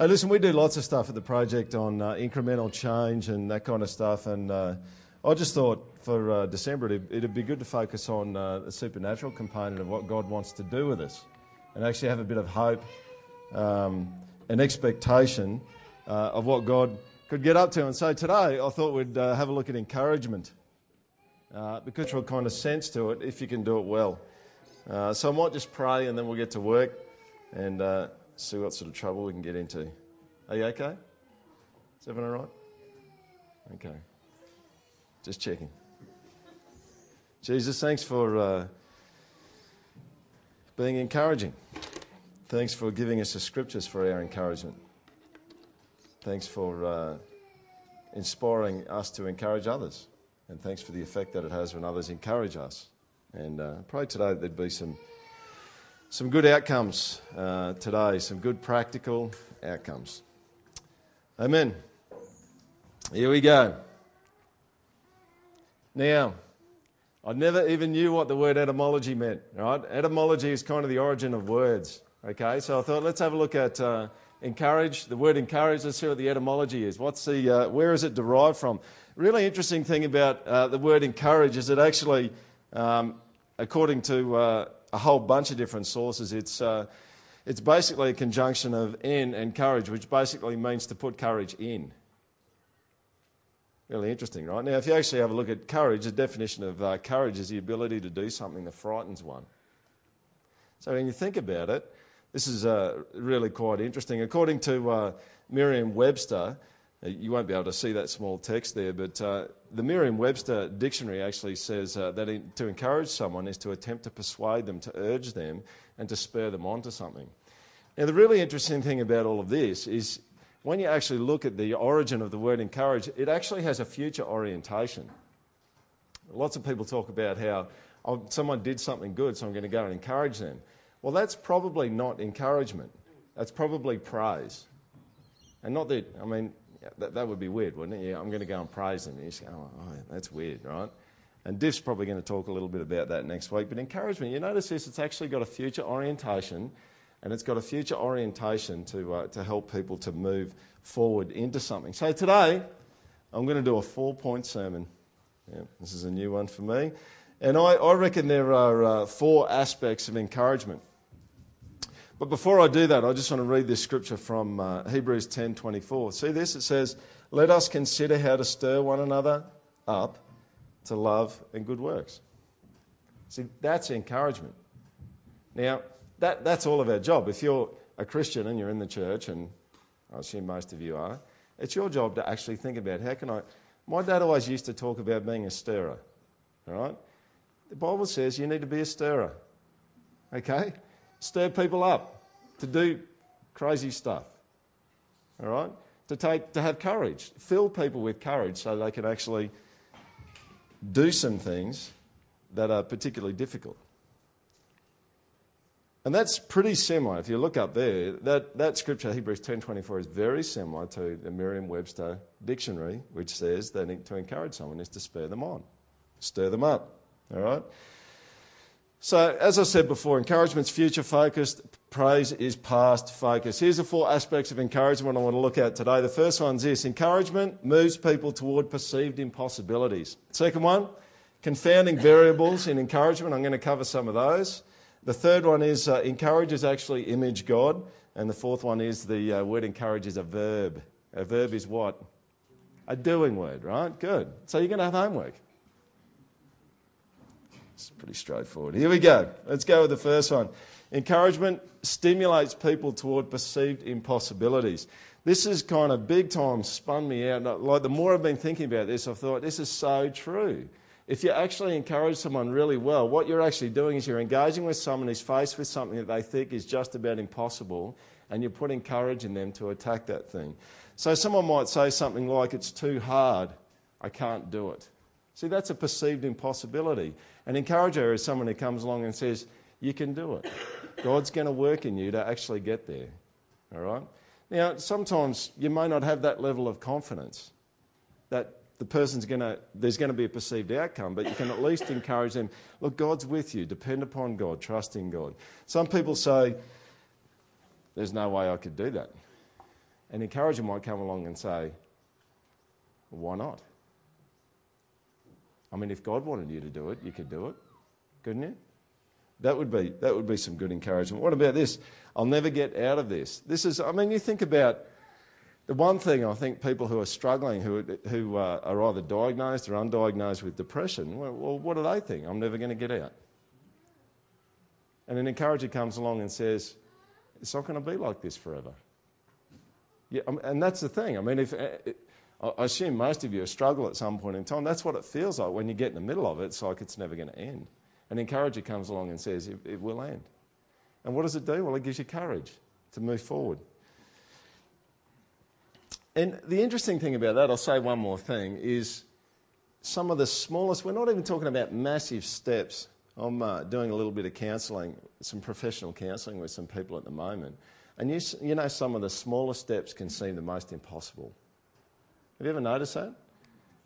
Hey, listen, we do lots of stuff at the project on uh, incremental change and that kind of stuff, and uh, I just thought for uh, December it'd, it'd, be good to focus on uh, the supernatural component of what God wants to do with us and actually have a bit of hope um, and expectation uh, of what God could get up to. And so today I thought we'd uh, have a look at encouragement because a kind of sense to it if you can do it well. So I might just pray and then we'll get to work and see what sort of trouble we can get into. Are you okay? Is everyone all right? Okay. Just checking. Jesus, thanks for uh, being encouraging. Thanks for giving us the scriptures for our encouragement. Thanks for uh, inspiring us to encourage others. And thanks for the effect that it has when others encourage us. And uh, pray today that there'd be some, some good outcomes uh, today, some good practical outcomes. Amen. Here we go. Now, I never even knew what the word etymology meant, right? Etymology is kind of the origin of words, okay? So I thought let's have a look at uh, encourage, the word encourage, let's see what the etymology is. What's the, uh, where is it derived from? Really interesting thing about uh, the word encourage is it actually, um, according to uh, a whole bunch of different sources, it's, uh, it's basically a conjunction of in and courage, which basically means to put courage in. Really interesting, right? Now, if you actually have a look at courage, the definition of uh, courage is the ability to do something that frightens one. So when you think about it, this is uh, really quite interesting. According to uh, Merriam Webster, you won't be able to see that small text there, but uh, the Merriam Webster dictionary actually says uh, that in, to encourage someone is to attempt to persuade them, to urge them, and to spur them on to something. Now, the really interesting thing about all of this is when you actually look at the origin of the word encourage, it actually has a future orientation. Lots of people talk about how oh, someone did something good, so I'm going to go and encourage them. Well, that's probably not encouragement. That's probably praise. And not that, I mean, that, that would be weird, wouldn't it? Yeah, I'm going to go and praise them. And you say, oh, oh, that's weird, right? And Diff's probably going to talk a little bit about that next week. But encouragement, you notice this, it's actually got a future orientation and it's got a future orientation to, uh, to help people to move forward into something. So today, I'm going to do a four point sermon. Yeah, this is a new one for me. And I, I reckon there are uh, four aspects of encouragement. But before I do that, I just want to read this scripture from uh, Hebrews 10:24. See this? It says, "Let us consider how to stir one another up to love and good works." See, that's encouragement. Now, that, that's all of our job. If you're a Christian and you're in the church, and I assume most of you are, it's your job to actually think about how can I. My dad always used to talk about being a stirrer, all right? The Bible says you need to be a stirrer. Okay? Stir people up to do crazy stuff. All right? To, take, to have courage. Fill people with courage so they can actually do some things that are particularly difficult. And that's pretty similar. If you look up there, that, that scripture, Hebrews 10.24, is very similar to the Merriam-Webster dictionary, which says that to encourage someone is to spur them on, stir them up. All right? So, as I said before, encouragement's future focused, praise is past focused. Here's the four aspects of encouragement I want to look at today. The first one's this encouragement moves people toward perceived impossibilities. Second one, confounding variables in encouragement. I'm going to cover some of those. The third one is uh, encourages actually image God. And the fourth one is the uh, word encourage is a verb. A verb is what? A doing word, right? Good. So you're going to have homework. It's pretty straightforward. Here we go. Let's go with the first one. Encouragement stimulates people toward perceived impossibilities. This is kind of big time spun me out. Like the more I've been thinking about this, I've thought this is so true. If you actually encourage someone really well, what you're actually doing is you're engaging with someone who's faced with something that they think is just about impossible, and you're putting courage in them to attack that thing. So someone might say something like, It's too hard, I can't do it. See, that's a perceived impossibility. An encourager is someone who comes along and says, You can do it. God's going to work in you to actually get there. All right? Now, sometimes you may not have that level of confidence that the person's going to, there's going to be a perceived outcome, but you can at least encourage them look, God's with you, depend upon God, trust in God. Some people say, There's no way I could do that. An encourager might come along and say, Why not? I mean, if God wanted you to do it, you could do it, couldn't you? That would be, that would be some good encouragement. What about this? I'll never get out of this. This is, I mean, you think about the one thing I think people who are struggling, who, who uh, are either diagnosed or undiagnosed with depression, well, well, what do they think? I'm never going to get out. And an encourager comes along and says, It's not going to be like this forever. Yeah, and that's the thing. I mean, if, uh, I assume most of you struggle at some point in time. That's what it feels like when you get in the middle of it. It's like it's never going to end. An encourager comes along and says, It, it will end. And what does it do? Well, it gives you courage to move forward. And the interesting thing about that, I'll say one more thing, is some of the smallest, we're not even talking about massive steps. I'm uh, doing a little bit of counselling, some professional counselling with some people at the moment. And you, you know, some of the smallest steps can seem the most impossible. Have you ever noticed that?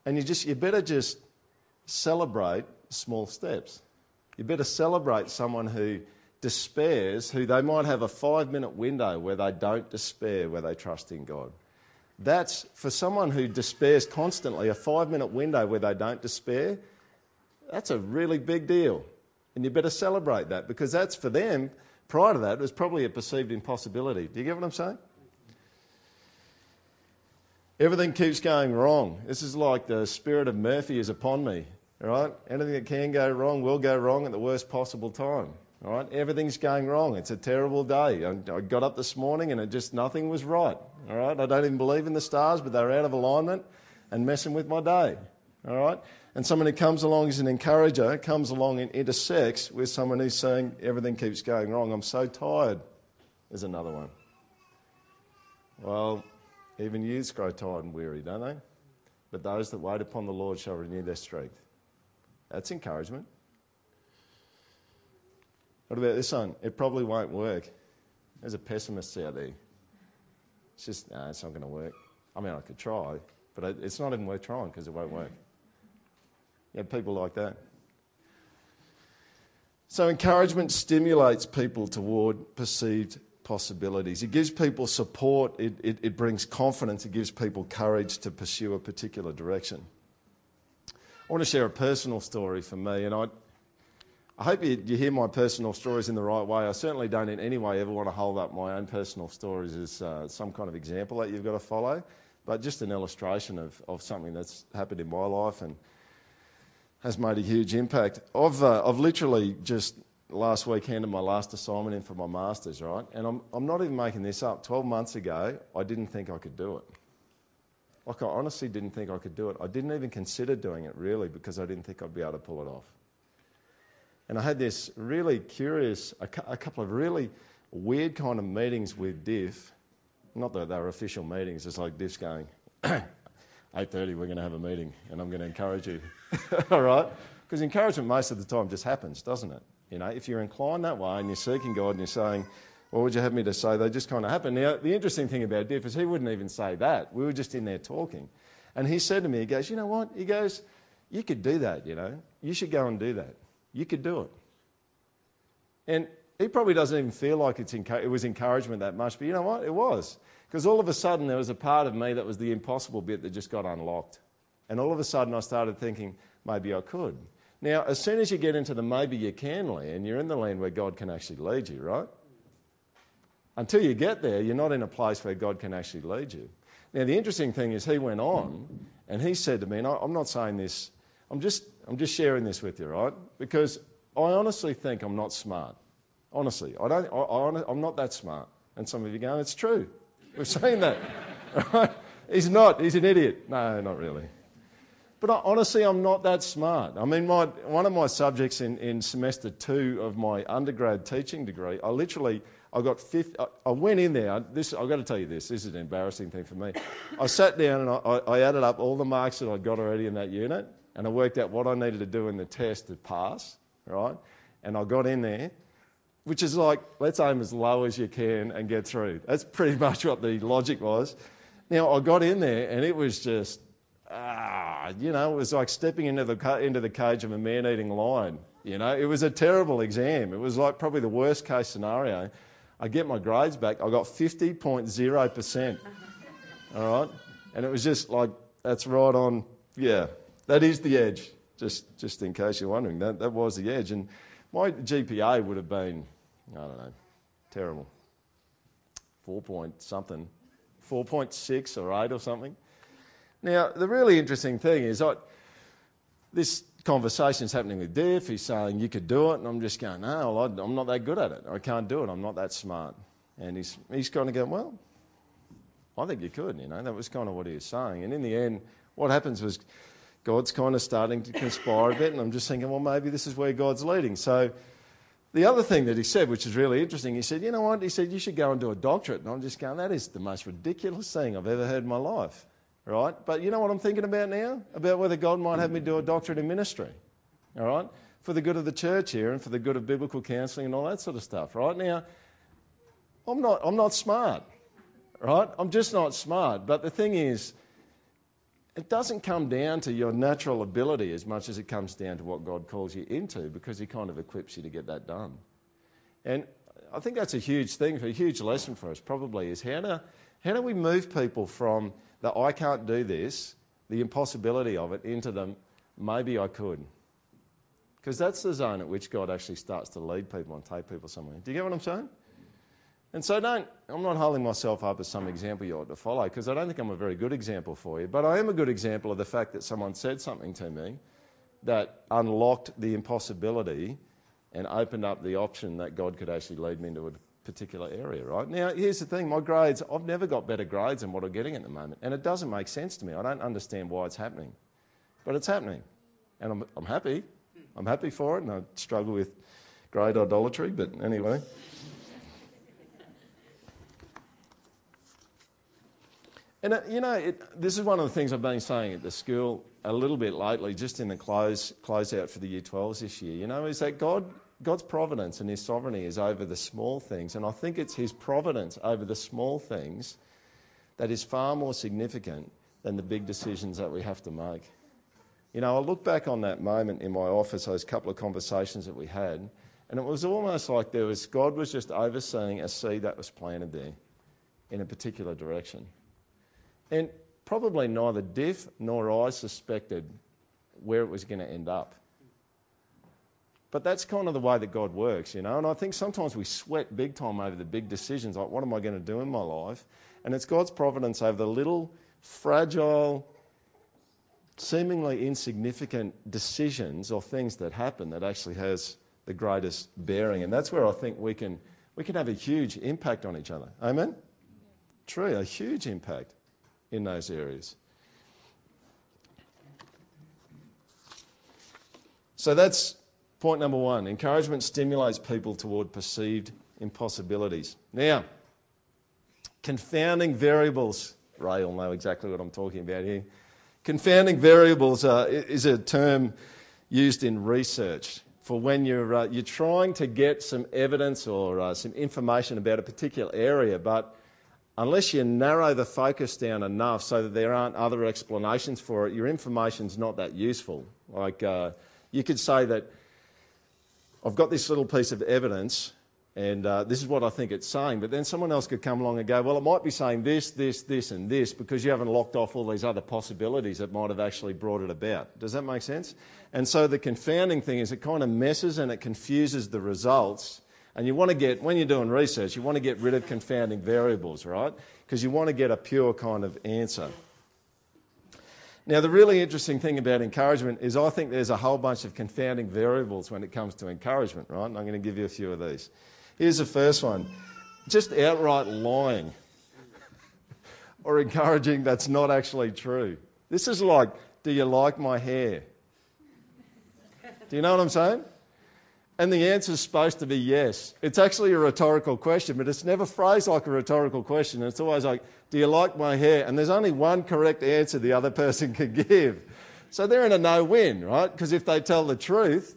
And you just, you better just celebrate small steps. You better celebrate someone who despairs, who they might have a five minute window where they don't despair, where they trust in God. That's for someone who despairs constantly, a five minute window where they don't despair, that's a really big deal. And you better celebrate that because that's for them, prior to that, it was probably a perceived impossibility. Do you get what I'm saying? Everything keeps going wrong. This is like the spirit of Murphy is upon me. All right? Anything that can go wrong will go wrong at the worst possible time. All right? Everything's going wrong. It's a terrible day. I, got up this morning and it just nothing was right. All right? I don't even believe in the stars, but they're out of alignment and messing with my day. All right? And someone who comes along as an encourager comes along and intersects with someone who's saying everything keeps going wrong. I'm so tired. There's another one. Well, even youths grow tired and weary, don't they? But those that wait upon the Lord shall renew their strength. That's encouragement. What about this one? It probably won't work. There's a pessimist out there. It's just, no, it's not going to work. I mean, I could try, but it's not even worth trying because it won't work. You have people like that. So, encouragement stimulates people toward perceived possibilities. It gives people support, it, it, it, brings confidence, it gives people courage to pursue a particular direction. I want to share a personal story for me, and I, I hope you, you, hear my personal stories in the right way. I certainly don't in any way ever want to hold up my own personal stories as uh, some kind of example that you've got to follow, but just an illustration of, of something that's happened in my life and has made a huge impact. I've, uh, I've literally just last week handed my last assignment in for my master's, right? And I'm, I'm not even making this up. 12 months ago, I didn't think I could do it. Like, I honestly didn't think I could do it. I didn't even consider doing it, really, because I didn't think I'd be able to pull it off. And I had this really curious, a, a couple of really weird kind of meetings with Diff. Not that they were official meetings, it's like Diff's going, 8.30, we're going to have a meeting, and I'm going to encourage you. All right? Because encouragement most of the time just happens, doesn't it? You know, if you're inclined that way and you're seeking God and you're saying, what would you have me to say? They just kind of happen. Now, the interesting thing about Diff is he wouldn't even say that. We were just in there talking. And he said to me, he goes, you know what? He goes, you could do that, you know. You should go and do that. You could do it. And he probably doesn't even feel like it's it was encouragement that much, but you know what? It was. Because all of a sudden there was a part of me that was the impossible bit that just got unlocked. And all of a sudden I started thinking, maybe I could. Now, as soon as you get into the maybe you can land, you're in the land where God can actually lead you, right? Until you get there, you're not in a place where God can actually lead you. Now, the interesting thing is, he went on and he said to me, and I'm not saying this, I'm just, I'm just sharing this with you, right? Because I honestly think I'm not smart. Honestly, I don't, I, am not that smart. And some of you going, it's true. We've seen that. Right? He's not, he's an idiot. No, not really. But I, honestly, I'm not that smart. I mean, my, one of my subjects in, in semester two of my undergrad teaching degree, I literally, I got fifth, I, I went in there, this, I've got to tell you this, this is an embarrassing thing for me. I sat down and I, I added up all the marks that I'd got already in that unit, and I worked out what I needed to do in the test to pass, right? And I got in there, which is like, let's aim as low as you can and get through. That's pretty much what the logic was. Now, I got in there and it was just ah, you know, it was like stepping into the, into the cage of a man eating lion. You know, it was a terrible exam. It was like probably the worst case scenario. I get my grades back. I got 50.0%. All right? And it was just like, that's right on, yeah, that is the edge. Just, just in case you're wondering, that, that was the edge. And my GPA would have been, I don't know, terrible. Four point something, 4.6 or 8 or something. Now, the really interesting thing is, I, this conversation's happening with Diff. He's saying, You could do it. And I'm just going, No, I'm not that good at it. I can't do it. I'm not that smart. And he's, he's kind of going, Well, I think you could, you know. That was kind of what he was saying. And in the end, what happens was God's kind of starting to conspire a bit. And I'm just thinking, Well, maybe this is where God's leading. So the other thing that he said, which is really interesting, he said, You know what? He said, You should go and do a doctorate. And I'm just going, That is the most ridiculous thing I've ever heard in my life right? But you know what I'm thinking about now? About whether God might have me do a doctorate in ministry, all right? For the good of the church here and for the good of biblical counselling and all that sort of stuff, right? Now, I'm not, I'm not smart, right? I'm just not smart. But the thing is, it doesn't come down to your natural ability as much as it comes down to what God calls you into because He kind of equips you to get that done. And I think that's a huge thing, a huge lesson for us probably is how do, how do we move people from that I can't do this, the impossibility of it, into them, maybe I could. Because that's the zone at which God actually starts to lead people and take people somewhere. Do you get what I'm saying? And so don't, I'm not holding myself up as some example you ought to follow because I don't think I'm a very good example for you. But I am a good example of the fact that someone said something to me that unlocked the impossibility and opened up the option that God could actually lead me into a particular area, right? Now, here's the thing my grades, I've never got better grades than what I'm getting at the moment. And it doesn't make sense to me. I don't understand why it's happening. But it's happening. And I'm, I'm happy. I'm happy for it. And I struggle with grade idolatry, but anyway. And, uh, you know, it, this is one of the things I've been saying at the school a little bit lately, just in the close, close out for the Year 12s this year, you know, is that God God's providence and His sovereignty is over the small things. And I think it's His providence over the small things that is far more significant than the big decisions that we have to make. You know, I look back on that moment in my office, those couple of conversations that we had, and it was almost like there was God was just overseeing a seed that was planted there in a particular direction. And probably neither Diff nor I suspected where it was going to end up. But that's kind of the way that God works, you know. And I think sometimes we sweat big time over the big decisions, like what am I going to do in my life? And it's God's providence over the little, fragile, seemingly insignificant decisions or things that happen that actually has the greatest bearing. And that's where I think we can, we can have a huge impact on each other. Amen? True, a huge impact in those areas. So that's Point number one encouragement stimulates people toward perceived impossibilities. Now, confounding variables. Ray will know exactly what I'm talking about here. Confounding variables uh, is a term used in research for when you're, uh, you're trying to get some evidence or uh, some information about a particular area, but unless you narrow the focus down enough so that there aren't other explanations for it, your information's not that useful. Like uh, you could say that I've got this little piece of evidence, and uh, this is what I think it's saying. But then someone else could come along and go, well, it might be saying this, this, this, and this because you haven't locked off all these other possibilities that might have actually brought it about. Does that make sense? And so the confounding thing is it kind of messes and it confuses the results. And you want to get, when you're doing research, you want to get rid of confounding variables, right? Because you want to get a pure kind of answer. Now, the really interesting thing about encouragement is I think there's a whole bunch of confounding variables when it comes to encouragement, right? And I'm going to give you a few of these. Here's the first one just outright lying or encouraging that's not actually true. This is like, do you like my hair? Do you know what I'm saying? And the answer is supposed to be yes. It's actually a rhetorical question, but it's never phrased like a rhetorical question. It's always like, Do you like my hair? And there's only one correct answer the other person can give. So they're in a no win, right? Because if they tell the truth,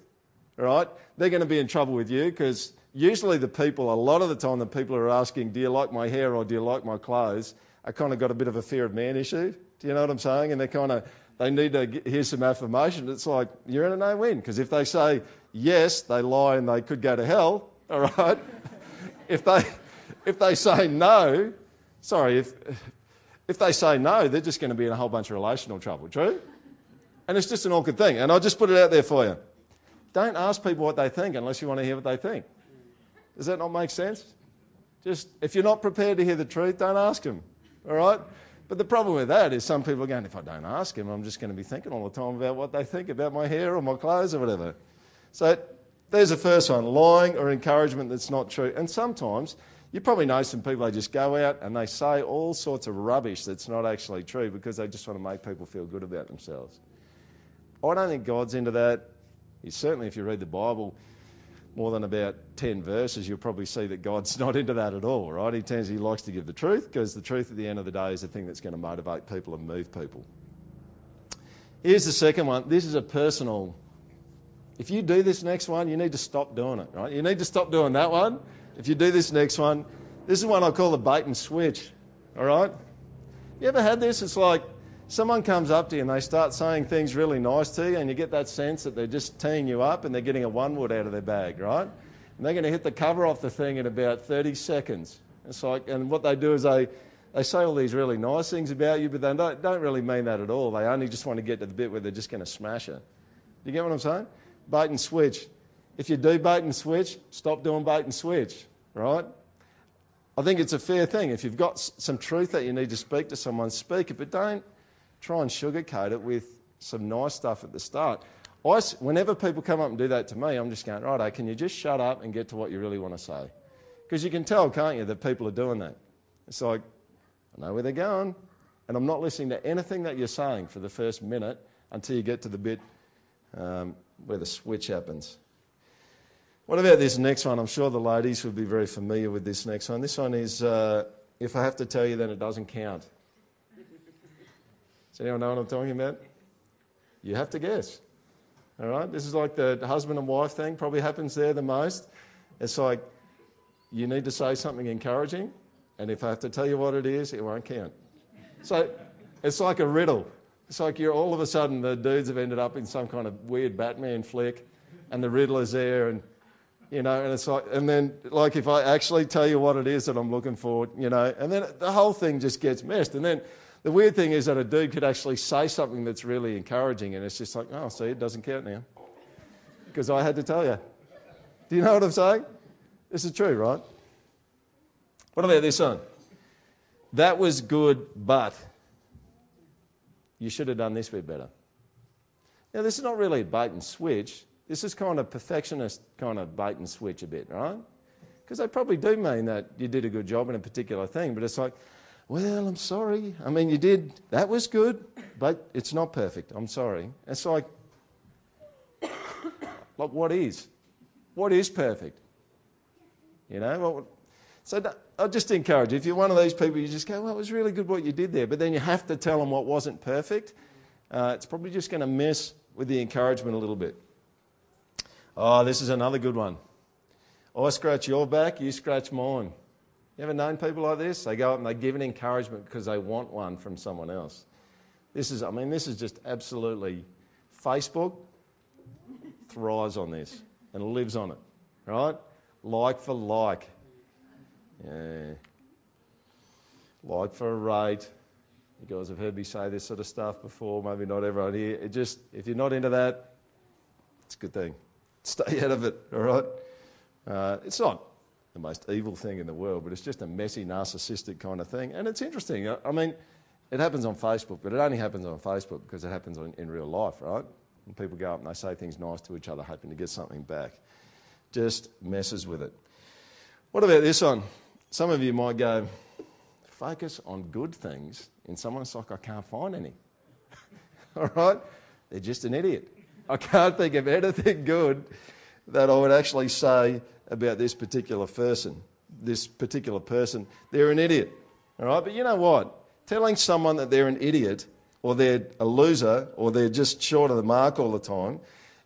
right, they're going to be in trouble with you because usually the people, a lot of the time, the people who are asking, Do you like my hair or do you like my clothes, are kind of got a bit of a fear of man issue. Do you know what I'm saying? And they're kind of, they need to hear some affirmation. It's like, you're in a no win because if they say, yes, they lie and they could go to hell, all right? if, they, if they say no, sorry, if, if they say no, they're just going to be in a whole bunch of relational trouble. True? And it's just an awkward thing. And I'll just put it out there for you. Don't ask people what they think unless you want to hear what they think. Does that not make sense? Just if you're not prepared to hear the truth, don't ask them. All right? But the problem with that is some people are going, if I don't ask him, I'm just going to be thinking all the time about what they think about my hair or my clothes or whatever. So there's the first one lying or encouragement that's not true. And sometimes you probably know some people, they just go out and they say all sorts of rubbish that's not actually true because they just want to make people feel good about themselves. I don't think God's into that. certainly, if you read the Bible more than about 10 verses, you'll probably see that God's not into that at all, right? He tends, he likes to give the truth because the truth at the end of the day is the thing that's going to motivate people and move people. Here's the second one. This is a personal. If you do this next one, you need to stop doing it, right? You need to stop doing that one if you do this next one, this is one I call the bait and switch. All right? You ever had this? It's like someone comes up to you and they start saying things really nice to you, and you get that sense that they're just teeing you up and they're getting a one wood out of their bag, right? And they're going to hit the cover off the thing in about 30 seconds. It's like, and what they do is they, they say all these really nice things about you, but they don't, don't really mean that at all. They only just want to get to the bit where they're just going to smash it. Do you get what I'm saying? Bait and switch. If you do bait and switch, stop doing bait and switch, right? I think it's a fair thing. If you've got some truth that you need to speak to someone, speak it, but don't try and sugarcoat it with some nice stuff at the start. I, whenever people come up and do that to me, I'm just going, right, can you just shut up and get to what you really want to say? Because you can tell, can't you, that people are doing that. It's like, I know where they're going, and I'm not listening to anything that you're saying for the first minute until you get to the bit um, where the switch happens. What about this next one? I'm sure the ladies would be very familiar with this next one. This one is uh, if I have to tell you, then it doesn't count. Does anyone know what I'm talking about? You have to guess. All right? This is like the husband and wife thing, probably happens there the most. It's like you need to say something encouraging, and if I have to tell you what it is, it won't count. So it's like a riddle. It's like you're all of a sudden the dudes have ended up in some kind of weird Batman flick, and the riddler's there, and you know, and it's like, and then like if I actually tell you what it is that I'm looking for, you know, and then the whole thing just gets messed. And then the weird thing is that a dude could actually say something that's really encouraging, and it's just like, oh, see, it doesn't count now because I had to tell you. Do you know what I'm saying? This is true, right? What about this one? That was good, but you should have done this bit better. Now, this is not really a bait and switch. This is kind of perfectionist kind of bait and switch a bit, right? Because they probably do mean that you did a good job in a particular thing, but it's like, well, I'm sorry. I mean, you did, that was good, but it's not perfect. I'm sorry. It's like, like what is? What is perfect? You know? So I just encourage you, if you're one of these people, you just go, well, it was really good what you did there, but then you have to tell them what wasn't perfect. Uh, it's probably just going to mess with the encouragement a little bit. Oh, this is another good one. I scratch your back, you scratch mine. You ever known people like this? They go up and they give an encouragement because they want one from someone else. This is, I mean, this is just absolutely. Facebook thrives on this and lives on it, right? Like for like. Yeah. Like for a rate. You guys have heard me say this sort of stuff before, maybe not everyone here. It just, if you're not into that, it's a good thing. Stay out of it, all right? Uh, it's not the most evil thing in the world, but it's just a messy, narcissistic kind of thing. And it's interesting. I, mean, it happens on Facebook, but it only happens on Facebook because it happens on, in real life, right? And people go up and they say things nice to each other, hoping to get something back. Just messes with it. What about this one? Some of you might go, focus on good things and someone's like, I can't find any. All right? They're just an idiot. I can't think of anything good that I would actually say about this particular person. This particular person, they're an idiot. All right, but you know what? Telling someone that they're an idiot or they're a loser or they're just short of the mark all the time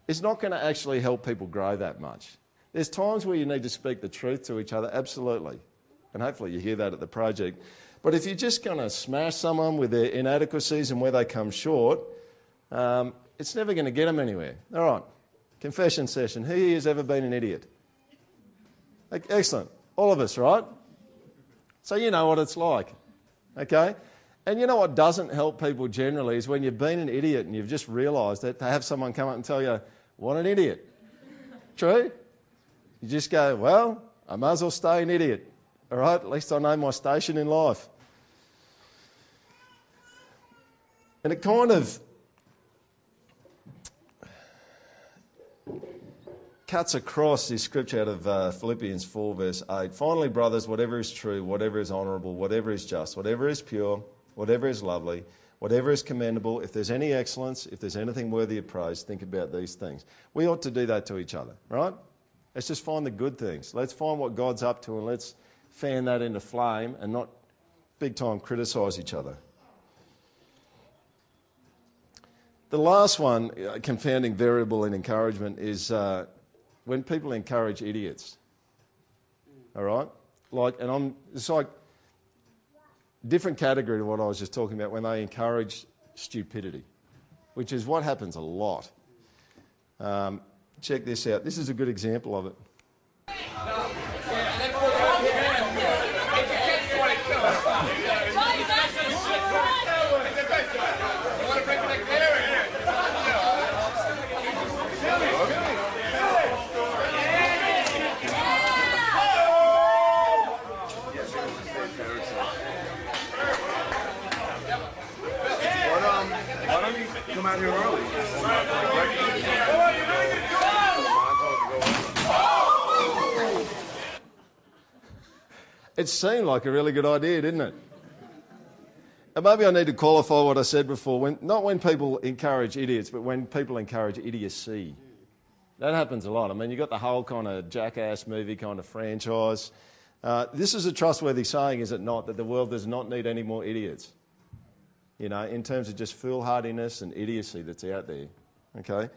is not going to actually help people grow that much. There's times where you need to speak the truth to each other, absolutely. And hopefully you hear that at the project. But if you're just going to smash someone with their inadequacies and where they come short, um, it's never going to get them anywhere. All right, confession session. Who here has ever been an idiot? Excellent. All of us, right? So you know what it's like. Okay? And you know what doesn't help people generally is when you've been an idiot and you've just realised it, to have someone come up and tell you, what an idiot. True? You just go, well, I might as well stay an idiot. All right, at least I know my station in life. And it kind of cuts across this scripture out of uh, Philippians 4, verse 8. Finally, brothers, whatever is true, whatever is honourable, whatever is just, whatever is pure, whatever is lovely, whatever is commendable, if there's any excellence, if there's anything worthy of praise, think about these things. We ought to do that to each other, right? Let's just find the good things. Let's find what God's up to and let's fan that into flame and not big time criticise each other. The last one, uh, confounding variable in encouragement, is uh, when people encourage idiots. All right? Like, and I'm, it's like different category to what I was just talking about when they encourage stupidity, which is what happens a lot. Um, check this out. This is a good example of it. It seemed like a really good idea, didn't it? And maybe I need to qualify what I said before. When, not when people encourage idiots, but when people encourage idiocy. That happens a lot. I mean, you've got the whole kind of jackass movie kind of franchise. Uh, this is a trustworthy saying, is it not, that the world does not need any more idiots? You know, in terms of just foolhardiness and idiocy that's out there. Okay?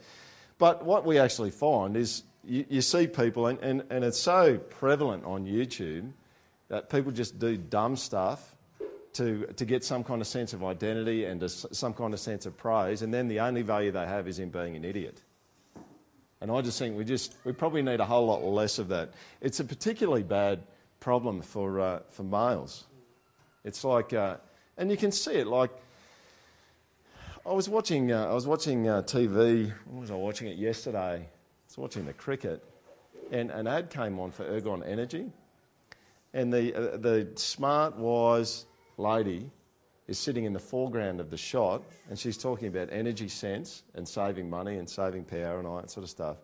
But what we actually find is you, you see people, and, and, and it's so prevalent on YouTube that people just do dumb stuff to, to get some kind of sense of identity and some kind of sense of praise, and then the only value they have is in being an idiot. And I just think we just we probably need a whole lot less of that. It's a particularly bad problem for uh, for males. It's like, uh, and you can see it like I was watching, uh, I was watching uh, TV. Was I watching it yesterday? I was watching the cricket, and an ad came on for Ergon Energy, and the uh, the smart wise lady is sitting in the foreground of the shot, and she's talking about energy sense and saving money and saving power and all that sort of stuff.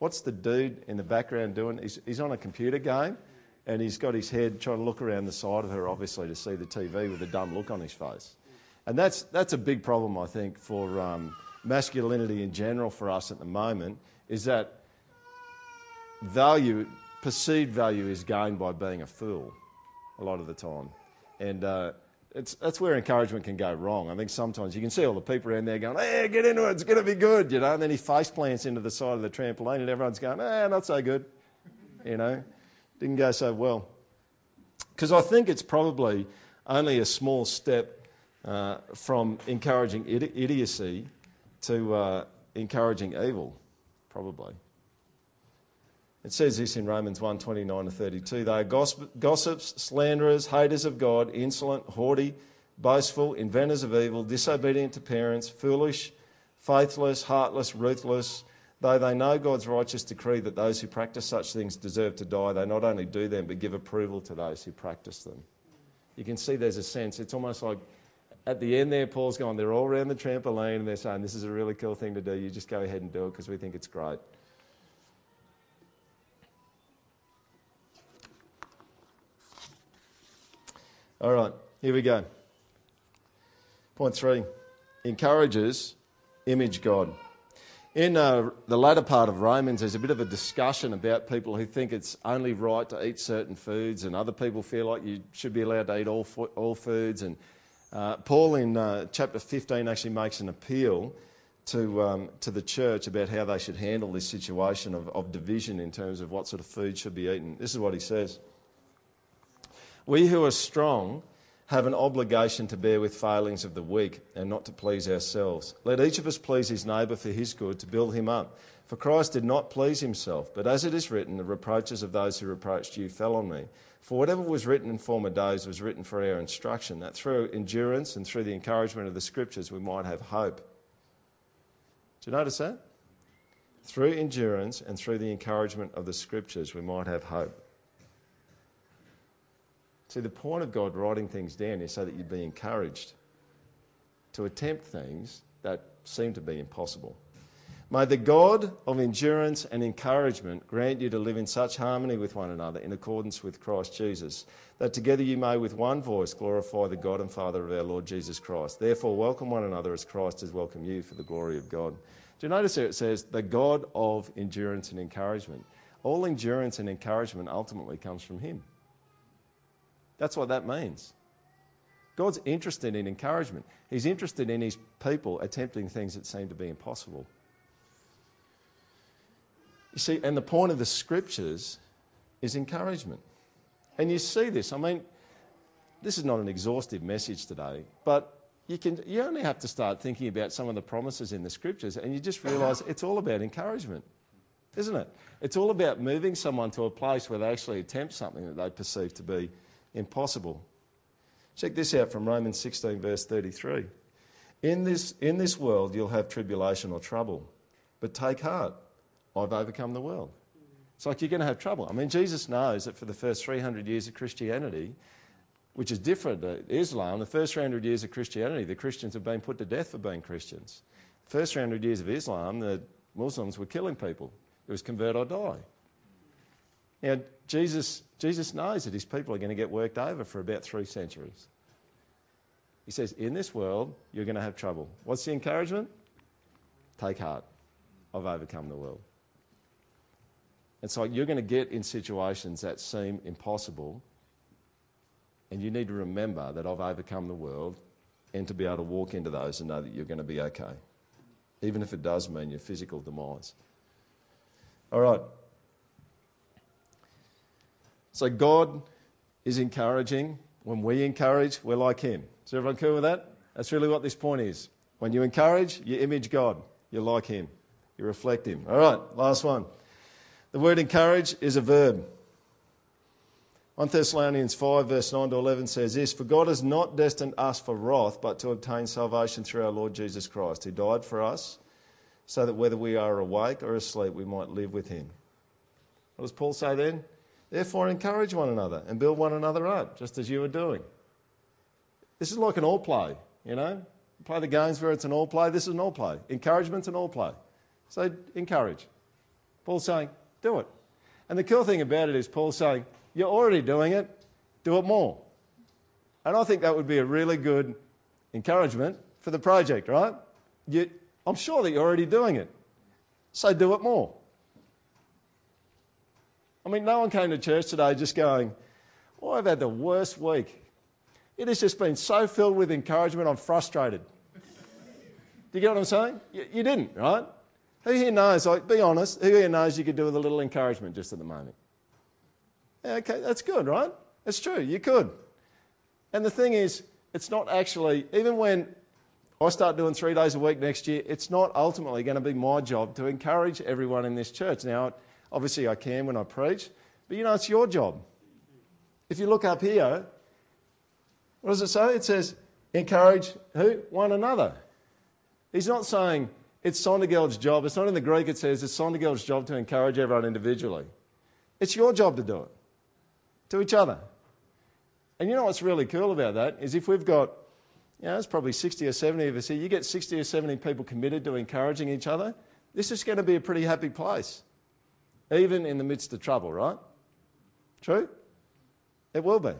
What's the dude in the background doing? He's, he's on a computer game, and he's got his head trying to look around the side of her, obviously, to see the TV with a dumb look on his face. And that's, that's a big problem, I think, for um, masculinity in general for us at the moment, is that value, perceived value, is gained by being a fool a lot of the time. And uh, it's, that's where encouragement can go wrong. I think sometimes you can see all the people around there going, hey, get into it, it's going to be good, you know, and then he face plants into the side of the trampoline and everyone's going, eh, not so good, you know, didn't go so well. Because I think it's probably only a small step uh, from encouraging idi- idiocy to uh, encouraging evil, probably. It says this in Romans 1 29 to 32. They are gossips, slanderers, haters of God, insolent, haughty, boastful, inventors of evil, disobedient to parents, foolish, faithless, heartless, ruthless. Though they know God's righteous decree that those who practice such things deserve to die, they not only do them, but give approval to those who practice them. You can see there's a sense, it's almost like at the end there, Paul's going, they're all around the trampoline and they're saying, this is a really cool thing to do. You just go ahead and do it because we think it's great. All right, here we go. Point three encourages image God. In uh, the latter part of Romans, there's a bit of a discussion about people who think it's only right to eat certain foods, and other people feel like you should be allowed to eat all, all foods. And uh, Paul in uh, chapter 15 actually makes an appeal to, um, to the church about how they should handle this situation of, of division in terms of what sort of food should be eaten. This is what he says We who are strong have an obligation to bear with failings of the weak and not to please ourselves. Let each of us please his neighbour for his good, to build him up. For Christ did not please himself, but as it is written, the reproaches of those who reproached you fell on me. For whatever was written in former days was written for our instruction, that through endurance and through the encouragement of the Scriptures we might have hope. Do you notice that? Through endurance and through the encouragement of the Scriptures we might have hope. See, the point of God writing things down is so that you'd be encouraged to attempt things that seem to be impossible. May the God of endurance and encouragement grant you to live in such harmony with one another in accordance with Christ Jesus, that together you may with one voice glorify the God and Father of our Lord Jesus Christ. Therefore, welcome one another as Christ has welcomed you for the glory of God. Do you notice here it says, the God of endurance and encouragement? All endurance and encouragement ultimately comes from Him. That's what that means. God's interested in encouragement. He's interested in his people attempting things that seem to be impossible. You see, and the point of the scriptures is encouragement. And you see this. I mean, this is not an exhaustive message today, but you, can, you only have to start thinking about some of the promises in the scriptures and you just realize it's all about encouragement, isn't it? It's all about moving someone to a place where they actually attempt something that they perceive to be impossible. Check this out from Romans 16, verse 33. In this, in this world, you'll have tribulation or trouble, but take heart. I've overcome the world. It's like you're going to have trouble. I mean, Jesus knows that for the first 300 years of Christianity, which is different to Islam, the first 300 years of Christianity, the Christians have been put to death for being Christians. The first 300 years of Islam, the Muslims were killing people. It was convert or die. Now, Jesus, Jesus knows that his people are going to get worked over for about three centuries. He says, In this world, you're going to have trouble. What's the encouragement? Take heart. I've overcome the world. And so you're going to get in situations that seem impossible, and you need to remember that I've overcome the world and to be able to walk into those and know that you're going to be okay, even if it does mean your physical demise. All right. So God is encouraging. When we encourage, we're like Him. Is everyone cool with that? That's really what this point is. When you encourage, you image God. You're like Him. You reflect Him. All right, last one. The word encourage is a verb. 1 Thessalonians 5, verse 9 to 11 says this For God has not destined us for wrath, but to obtain salvation through our Lord Jesus Christ, who died for us, so that whether we are awake or asleep, we might live with Him. What does Paul say then? Therefore, encourage one another and build one another up, just as you are doing. This is like an all play, you know? Play the games where it's an all play. This is an all play. Encouragement's an all play. So encourage. Paul's saying, do it. And the cool thing about it is, Paul's saying, you're already doing it, do it more. And I think that would be a really good encouragement for the project, right? You, I'm sure that you're already doing it. So do it more. I mean, no one came to church today just going, Oh, I've had the worst week. It has just been so filled with encouragement, I'm frustrated. Do you get what I'm saying? You, you didn't, right? Who here knows, like, be honest, who here knows you could do with a little encouragement just at the moment? Yeah, okay, that's good, right? It's true, you could. And the thing is, it's not actually, even when I start doing three days a week next year, it's not ultimately going to be my job to encourage everyone in this church. Now, Obviously, I can when I preach, but you know, it's your job. If you look up here, what does it say? It says, encourage who? One another. He's not saying it's Sondergeld's job. It's not in the Greek, it says it's Sondergeld's job to encourage everyone individually. It's your job to do it, to each other. And you know what's really cool about that is if we've got, you know, it's probably 60 or 70 of us here, you get 60 or 70 people committed to encouraging each other, this is going to be a pretty happy place even in the midst of trouble, right? True? It will be.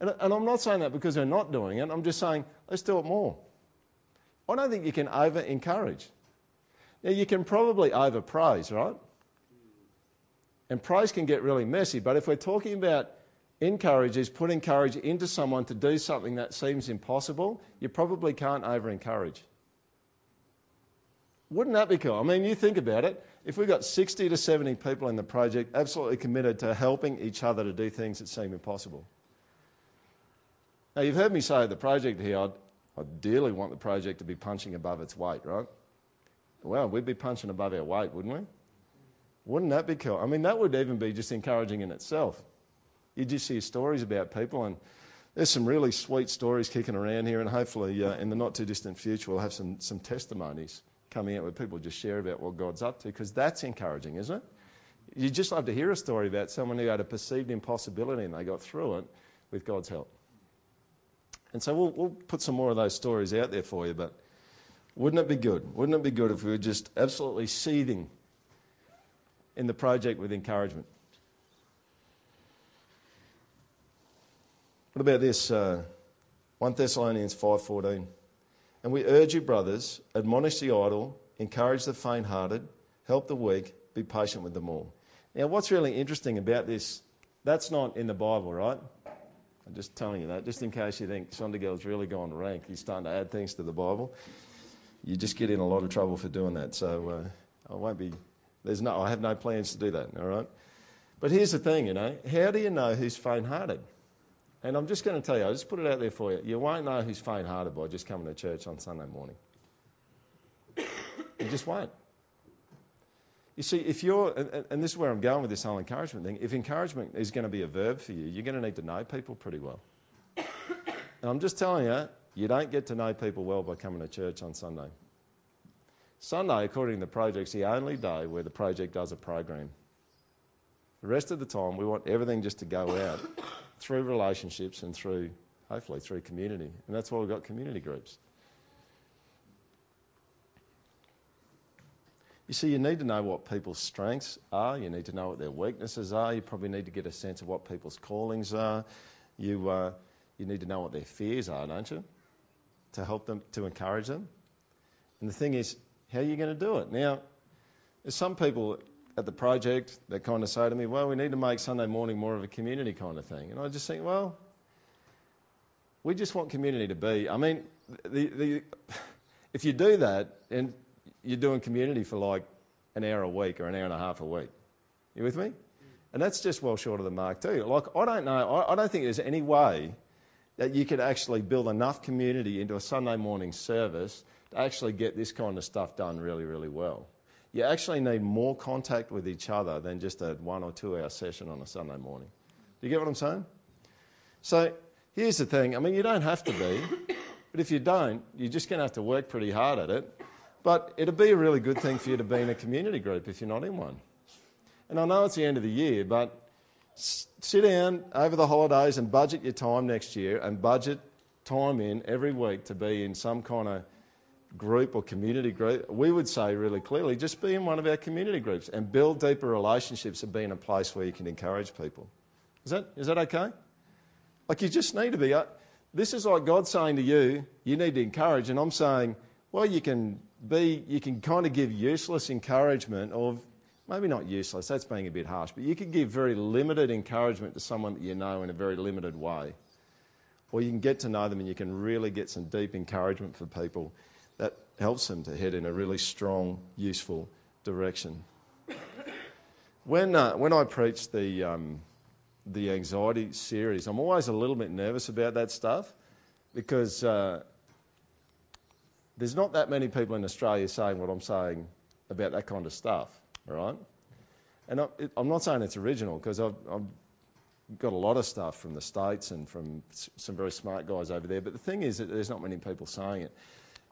And, and I'm not saying that because they're not doing it, I'm just saying let's do it more. I don't think you can over encourage. Now, you can probably over praise, right? And praise can get really messy, but if we're talking about encourage is putting courage into someone to do something that seems impossible, you probably can't over encourage. Wouldn't that be cool? I mean, you think about it if we've got 60 to 70 people in the project absolutely committed to helping each other to do things that seem impossible, Now, you've heard me say the project here, I'd, I dearly want the project to be punching above its weight, right? Well, we'd be punching above our weight, wouldn't we? Wouldn't that be cool? I mean, that would even be just encouraging in itself. You just hear stories about people, and there's some really sweet stories kicking around here, and hopefully, uh, in the not too distant future, we'll have some, some testimonies coming out where people just share about what God's up to, because that's encouraging, isn't it? You just love to hear a story about someone who had a perceived impossibility and they got through it with God's help. And so we'll, we'll put some more of those stories out there for you, but wouldn't it be good? Wouldn't it be good if we were just absolutely seething in the project with encouragement? What about this? Uh, 1 Thessalonians 5.14. And we urge you, brothers, admonish the idle, encourage the faint-hearted, help the weak, be patient with them all. Now, what's really interesting about this, that's not in the Bible, right? I'm just telling you that, just in case you think Sondergeld's really gone rank. He's starting to add things to the Bible. You just get in a lot of trouble for doing that. So uh, I won't be, there's no, I have no plans to do that, all right? But here's the thing, you know, how do you know who's faint hearted? And I'm just going to tell you, I'll just put it out there for you. You won't know who's faint hearted by just coming to church on Sunday morning. You just won't. You see, if you're, and, and, this is where I'm going with this whole encouragement thing, if encouragement is going to be a verb for you, you're going to need to know people pretty well. and I'm just telling you, you don't get to know people well by coming to church on Sunday. Sunday, according to the project, is the only day where the project does a program. The rest of the time, we want everything just to go out through relationships and through, hopefully, through community. And that's why we've got community groups. You see, you need to know what people's strengths are. You need to know what their weaknesses are. You probably need to get a sense of what people's callings are. You, uh, you need to know what their fears are, don't you? To help them, to encourage them. And the thing is, how are you going to do it? Now, there's some people at the project that kind of say to me, well, we need to make Sunday morning more of a community kind of thing. And I just think, well, we just want community to be. I mean, the, the, if you do that, and you're doing community for like an hour a week or an hour and a half a week. You with me? Mm. And that's just well short of the mark too. Like I don't know, I, I don't think there's any way that you could actually build enough community into a Sunday morning service to actually get this kind of stuff done really, really well. You actually need more contact with each other than just a one or two hour session on a Sunday morning. Do you get what I'm saying? So here's the thing I mean, you don't have to be, but if you don't, you're just going to have to work pretty hard at it. But it'd be a really good thing for you to be in a community group if you're not in one. And I know it's the end of the year, but sit down over the holidays and budget your time next year and budget time in every week to be in some kind of group or community group. We would say really clearly just be in one of our community groups and build deeper relationships and be in a place where you can encourage people. Is that, is that okay? Like you just need to be. Uh, this is like God saying to you, you need to encourage, and I'm saying, well, you can be, you can kind of give useless encouragement, or maybe not useless, that's being a bit harsh, but you can give very limited encouragement to someone that you know in a very limited way. Or you can get to know them and you can really get some deep encouragement for people helps them to head in a really strong, useful direction. When, uh, when I preach the, um, the anxiety series, I'm always a little bit nervous about that stuff because uh, there's not that many people in Australia saying what I'm saying about that kind of stuff, all right? And I'm not saying it's original because I've, I've, got a lot of stuff from the States and from some very smart guys over there, but the thing is that there's not many people saying it.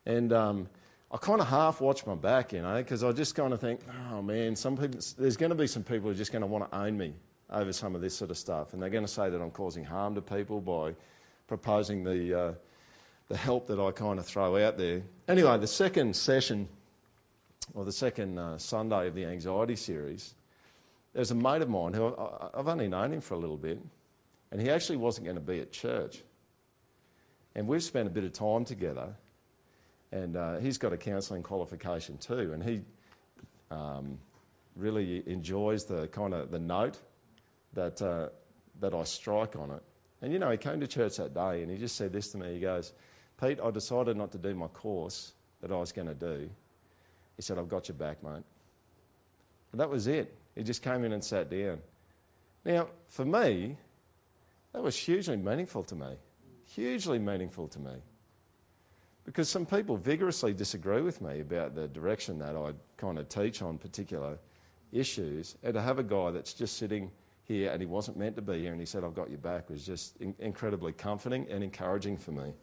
And um, I kind of half watch my back, you know, because I just kind of think, oh man, some people, there's going to be some people who are just going to want to own me over some of this sort of stuff, and they're going to say that I'm causing harm to people by proposing the uh, the help that I kind of throw out there. Anyway, the second session, or the second uh, Sunday of the anxiety series, there's a mate of mine who I, I've only known him for a little bit, and he actually wasn't going to be at church. And we've spent a bit of time together, and uh, he's got a counselling qualification too, and he um, really enjoys the kind of the note that uh, that I strike on it. And you know, he came to church that day, and he just said this to me. He goes, Pete, I decided not to do my course that I was going to do. He said, I've got your back, mate. And that was it. He just came in and sat down. Now, for me, that was hugely meaningful to me. hugely meaningful to me. Because some people vigorously disagree with me about the direction that I kind of teach on particular issues. And to have a guy that's just sitting here and he wasn't meant to be here and he said, I've got your back, was just in- incredibly comforting and encouraging for me.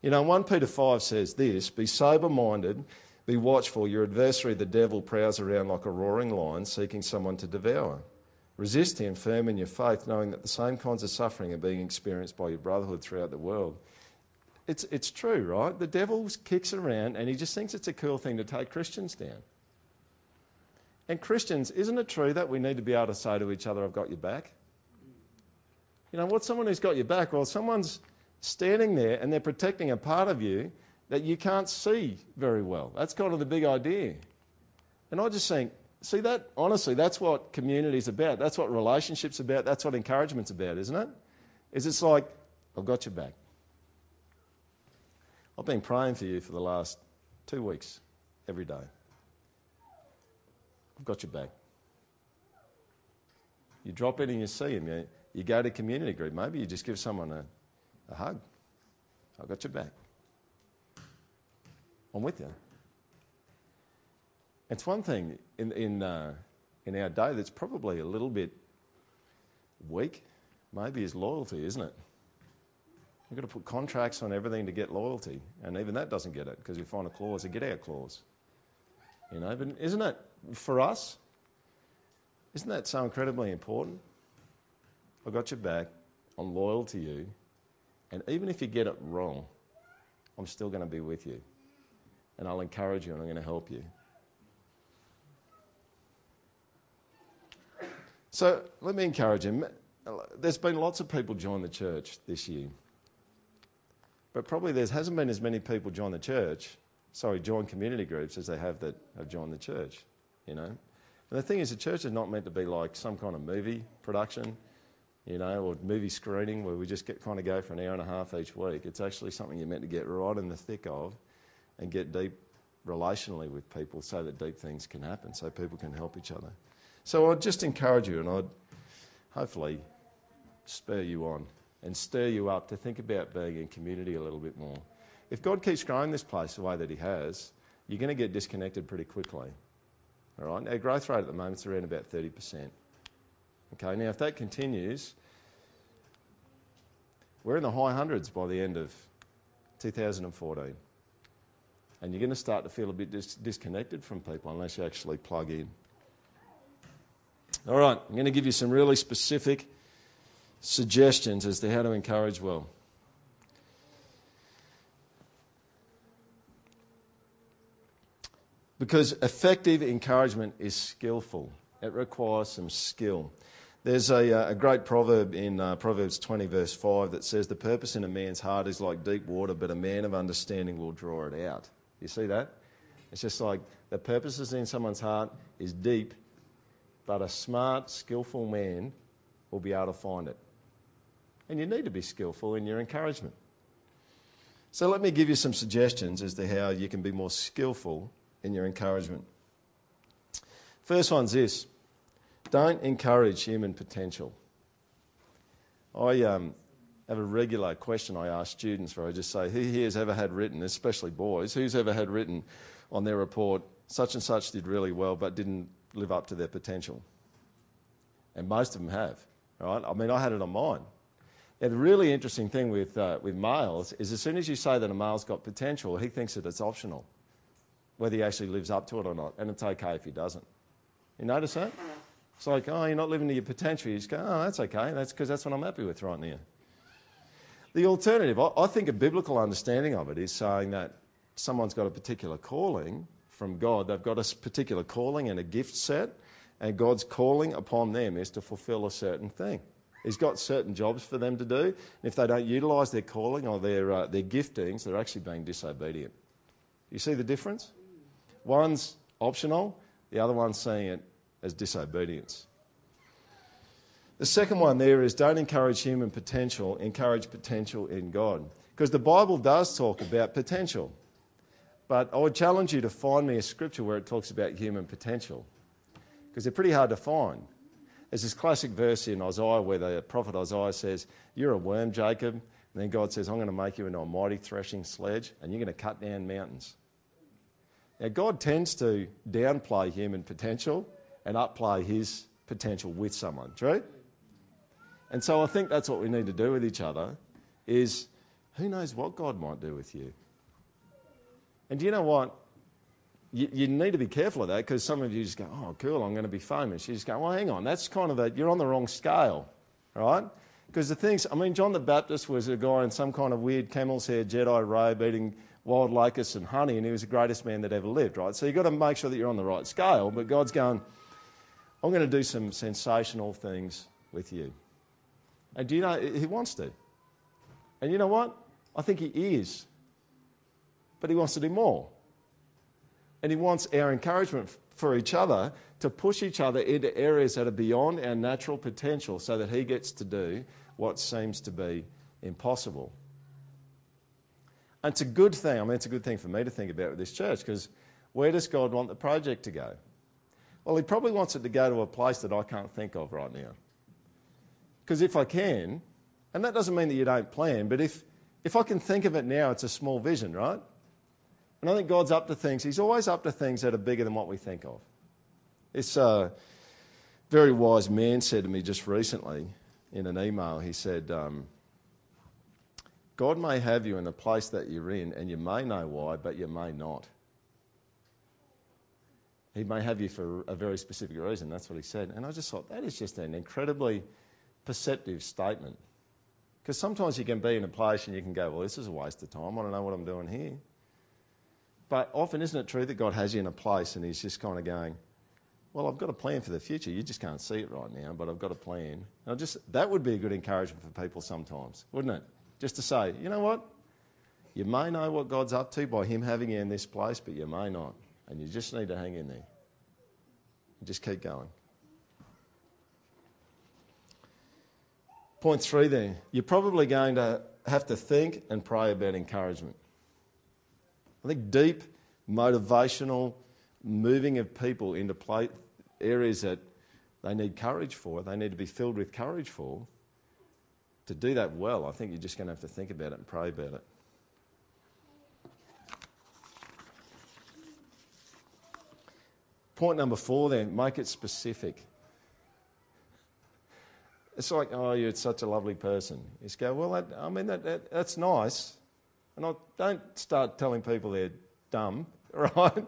You know, 1 Peter 5 says this Be sober minded, be watchful. Your adversary, the devil, prowls around like a roaring lion seeking someone to devour. Resist him, firm in your faith, knowing that the same kinds of suffering are being experienced by your brotherhood throughout the world. It's, it's true, right? The devil kicks around and he just thinks it's a cool thing to take Christians down. And Christians, isn't it true that we need to be able to say to each other, I've got your back? You know, what's someone who's got your back? Well, someone's standing there and they're protecting a part of you that you can't see very well. That's kind of the big idea. And I just think, see that, honestly, that's what community's about. That's what relationships about. That's what encouragement's about, isn't it? Is it's like, I've got your back. I've been praying for you for the last two weeks, every day. I've got your back. You drop in and you see him. You, you go to community group. Maybe you just give someone a, a hug. I've got your back. I'm with you. It's one thing in, in, uh, in our day that's probably a little bit weak, maybe, is loyalty, isn't it? We've got to put contracts on everything to get loyalty, and even that doesn't get it because you find a clause, a get out clause. You know, but isn't it for us? Isn't that so incredibly important? I got your back. I'm loyal to you. And even if you get it wrong, I'm still going to be with you. And I'll encourage you and I'm going to help you. So let me encourage him. There's been lots of people join the church this year. But probably there hasn't been as many people join the church, sorry, join community groups as they have that have joined the church, you know. And the thing is, the church is not meant to be like some kind of movie production you know, or movie screening where we just get, kind of go for an hour and a half each week. It's actually something you're meant to get right in the thick of and get deep relationally with people so that deep things can happen, so people can help each other. So I'd just encourage you and I'd hopefully spur you on and stir you up to think about being in community a little bit more. If God keeps growing this place the way that He has, you're going to get disconnected pretty quickly. All right? Our growth rate at the moment is around about 30%. Okay, now if that continues, we're in the high hundreds by the end of 2014. And you're going to start to feel a bit dis- disconnected from people unless you actually plug in. All right, I'm going to give you some really specific suggestions as to how to encourage well. Because effective encouragement is skillful, it requires some skill. There's a, uh, a great proverb in uh, Proverbs 20, verse 5, that says, The purpose in a man's heart is like deep water, but a man of understanding will draw it out. You see that? It's just like the purposes in someone's heart is deep, but a smart, skillful man will be able to find it. And you need to be skillful in your encouragement. So let me give you some suggestions as to how you can be more skillful in your encouragement. First one's this don't encourage human potential. I um, have a regular question I ask students where I just say, Who here has ever had written, especially boys, who's ever had written on their report, such and such did really well but didn't live up to their potential? And most of them have, right? I mean, I had it on mine. And the really interesting thing with, uh, with males is as soon as you say that a male's got potential, he thinks that it's optional, whether he actually lives up to it or not. And it's okay if he doesn't. You notice that? It's like, oh, you're not living to your potential. You just go, oh, that's okay. That's because that's what I'm happy with right now. The alternative, I, I think a biblical understanding of it is saying that someone's got a particular calling from God. They've got a particular calling and a gift set, and God's calling upon them is to fulfill a certain thing. He's got certain jobs for them to do. And if they don't utilise their calling or their, uh, their giftings, they're actually being disobedient. You see the difference? One's optional, the other one's seeing it as disobedience. The second one there is don't encourage human potential, encourage potential in God. Because the Bible does talk about potential. But I would challenge you to find me a scripture where it talks about human potential. Because they're pretty hard to find. There's this classic verse in Isaiah where the prophet Isaiah says, You're a worm, Jacob, And then God says, I'm going to make you into a mighty threshing sledge and you're going to cut down mountains. Now, God tends to downplay human potential and upplay his potential with someone. True? And so I think that's what we need to do with each other is who knows what God might do with you. And do you know what? You, you need to be careful of that because some of you just go, oh, cool, I'm going to be famous. You just go, well, hang on, that's kind of a, you're on the wrong scale, right? Because the things, I mean, John the Baptist was a guy in some kind of weird camel's hair Jedi robe eating wild locusts and honey, and he was the greatest man that ever lived, right? So you've got to make sure that you're on the right scale. But God's going, I'm going to do some sensational things with you. And do you know, He wants to. And you know what? I think He is. But He wants to do more. And He wants our encouragement for each other to push each other into areas that are beyond our natural potential so that He gets to do what seems to be impossible. And it's a good thing. I mean, it's a good thing for me to think about with this church because where does God want the project to go? Well, He probably wants it to go to a place that I can't think of right now. Because if I can, and that doesn't mean that you don't plan, but if, if I can think of it now, it's a small vision, right? And I think God's up to things. He's always up to things that are bigger than what we think of. This uh, very wise man said to me just recently in an email, he said, um, God may have you in the place that you're in, and you may know why, but you may not. He may have you for a very specific reason. That's what he said. And I just thought that is just an incredibly perceptive statement. Because sometimes you can be in a place and you can go, well, this is a waste of time. I don't know what I'm doing here. But often, isn't it true that God has you in a place and He's just kind of going, well, I've got a plan for the future. You just can't see it right now, but I've got a plan. And just, that would be a good encouragement for people sometimes, wouldn't it? Just to say, you know what? You may know what God's up to by Him having you in this place, but you may not. And you just need to hang in there. And just keep going. Point three there. You're probably going to have to think and pray about encouragement. I think deep, motivational moving of people into play, areas that they need courage for, they need to be filled with courage for, to do that well, I think you're just going to have to think about it and pray about it. Point number four, then, make it specific. It's like, oh, you're such a lovely person. You just go, well, that, I mean, that, that, that's nice. And I don't start telling people they're dumb, right?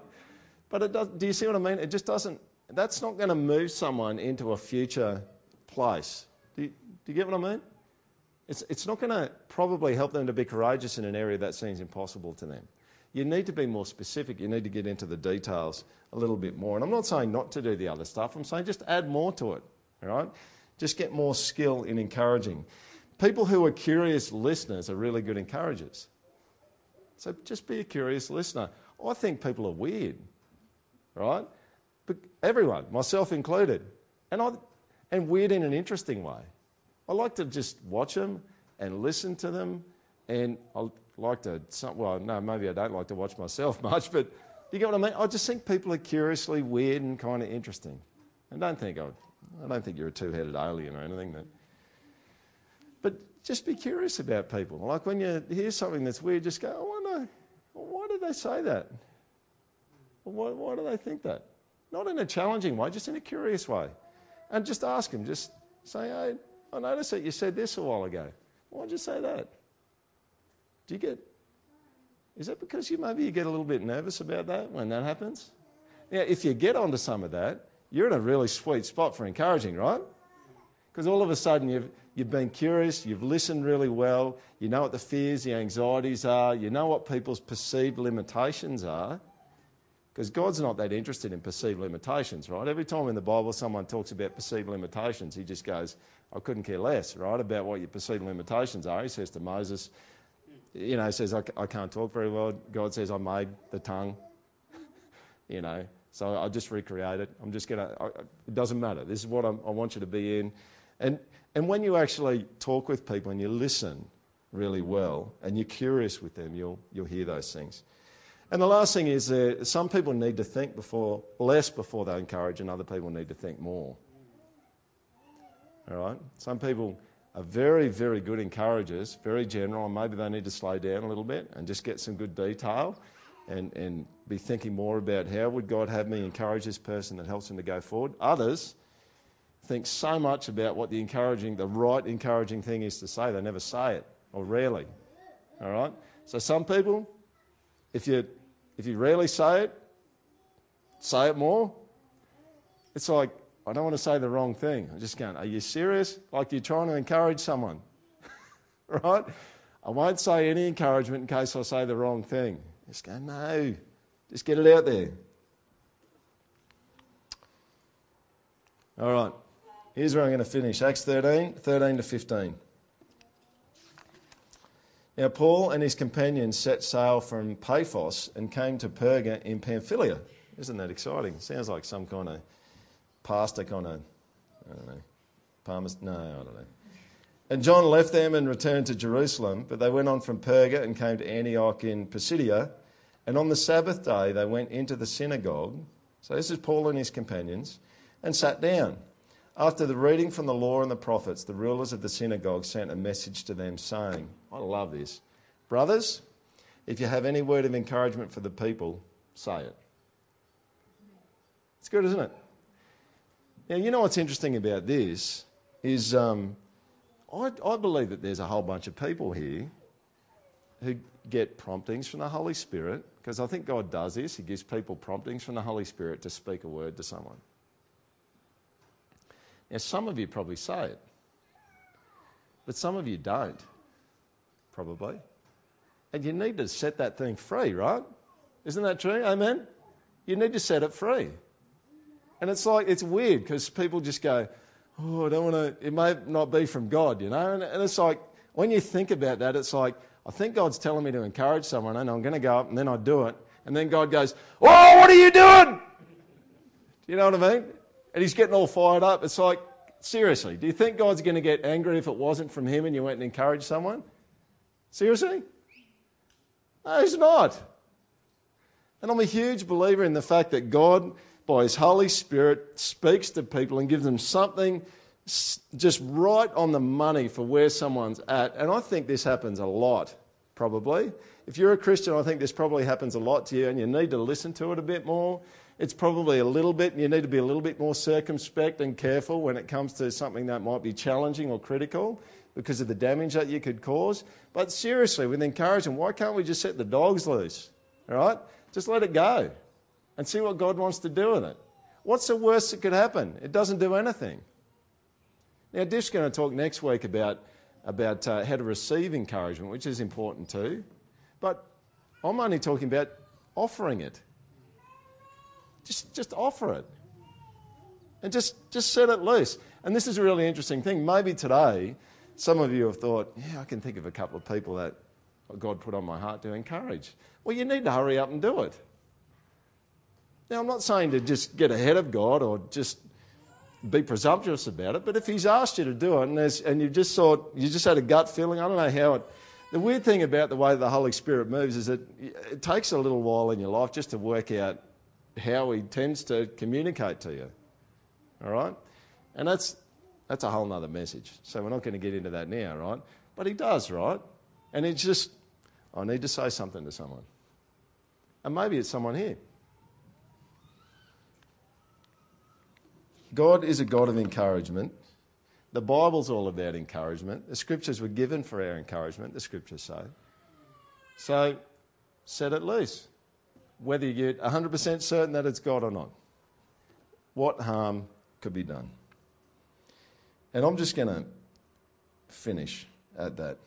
But it does, do you see what I mean? It just doesn't, that's not going to move someone into a future place. Do you, do you get what I mean? It's, it's not going to probably help them to be courageous in an area that seems impossible to them. You need to be more specific. You need to get into the details a little bit more. And I'm not saying not to do the other stuff, I'm saying just add more to it, all right? Just get more skill in encouraging. People who are curious listeners are really good encouragers. So just be a curious listener. I think people are weird, right? But everyone, myself included, and, I, and weird in an interesting way. I like to just watch them and listen to them, and I like to, well, no, maybe I don't like to watch myself much, but you get what I mean? I just think people are curiously weird and kind of interesting. And don't think, oh, I don't think you're a two headed alien or anything. That, but just be curious about people. Like when you hear something that's weird, just go, I why did they say that? Why, why do they think that? Not in a challenging way, just in a curious way. And just ask them, just say, hey, I noticed that you said this a while ago. Why'd you say that? Do you get, is that because you maybe you get a little bit nervous about that when that happens? Now, if you get onto some of that, you're in a really sweet spot for encouraging, right? Because all of a sudden you've, you've been curious, you've listened really well, you know what the fears, the anxieties are, you know what people's perceived limitations are. Because God's not that interested in perceived limitations, right? Every time in the Bible someone talks about perceived limitations, he just goes, I couldn't care less, right, about what your perceived limitations are. He says to Moses, you know, he says, I, I can't talk very well. God says, I made the tongue, you know, so I just recreate it. I'm just going to, it doesn't matter. This is what I'm, i want you to be in. And, and when you actually talk with people and you listen really well and you're curious with them, you'll, you'll hear those things. And the last thing is uh, some people need to think before, less before they encourage, and other people need to think more. All right? Some people are very, very good encouragers, very general, and maybe they need to slow down a little bit and just get some good detail and, and be thinking more about how would God have me encourage this person that helps them to go forward. Others think so much about what the encouraging, the right encouraging thing is to say, they never say it, or rarely. All right? So some people, if you if you rarely say it, say it more. It's like, I don't want to say the wrong thing. I'm just going, Are you serious? Like you're trying to encourage someone. right? I won't say any encouragement in case I say the wrong thing. Just go, No, just get it out there. All right, here's where I'm going to finish Acts 13, 13 to 15. Now, Paul and his companions set sail from Paphos and came to Perga in Pamphylia. Isn't that exciting? Sounds like some kind of pastor kind of, I don't know, palmer, no, I don't know. And John left them and returned to Jerusalem, but they went on from Perga and came to Antioch in Pisidia. And on the Sabbath day, they went into the synagogue. So this is Paul and his companions, and sat down. After the reading from the law and the prophets, the rulers of the synagogue sent a message to them saying, I love this. Brothers, if you have any word of encouragement for the people, say it. It's good, isn't it? Now, you know what's interesting about this is um, I, I believe that there's a whole bunch of people here who get promptings from the Holy Spirit, because I think God does this. He gives people promptings from the Holy Spirit to speak a word to someone. Now, some of you probably say it, but some of you don't, probably. And you need to set that thing free, right? Isn't that true? Amen? You need to set it free. And it's like, it's weird because people just go, oh, I don't want to, it may not be from God, you know? And, and it's like, when you think about that, it's like, I think God's telling me to encourage someone and I'm going to go up and then I do it. And then God goes, Oh, what are you doing? Do you know what I mean? And he's getting all fired up. It's like, seriously, do you think God's going to get angry if it wasn't from him and you went and encouraged someone? Seriously? No, he's not. And I'm a huge believer in the fact that God, by his Holy Spirit, speaks to people and gives them something just right on the money for where someone's at. And I think this happens a lot, probably. If you're a Christian, I think this probably happens a lot to you, and you need to listen to it a bit more it's probably a little bit, you need to be a little bit more circumspect and careful when it comes to something that might be challenging or critical because of the damage that you could cause. But seriously, with encouragement, why can't we just set the dogs loose? All right? Just let it go and see what God wants to do with it. What's the worst that could happen? It doesn't do anything. Now, Diff's going to talk next week about, about uh, how to receive encouragement, which is important too. But I'm only talking about offering it. Just, just offer it. And just, just set it loose. And this is a really interesting thing. Maybe today, some of you have thought, yeah, I can think of a couple of people that God put on my heart to encourage. Well, you need to hurry up and do it. Now, I'm not saying to just get ahead of God or just be presumptuous about it, but if He's asked you to do it and, and you just thought, you just had a gut feeling, I don't know how it. The weird thing about the way the Holy Spirit moves is that it takes a little while in your life just to work out how he tends to communicate to you. All right? And that's, that's a whole other message. So we're not going to get into that now, right? But he does, right? And it's just, I need to say something to someone. And maybe it's someone here. God is a God of encouragement. The Bible's all about encouragement. The scriptures were given for our encouragement, the scriptures say. So set it loose whether you're 100% certain that it's God or not. What harm could be done? And I'm just going to finish at that.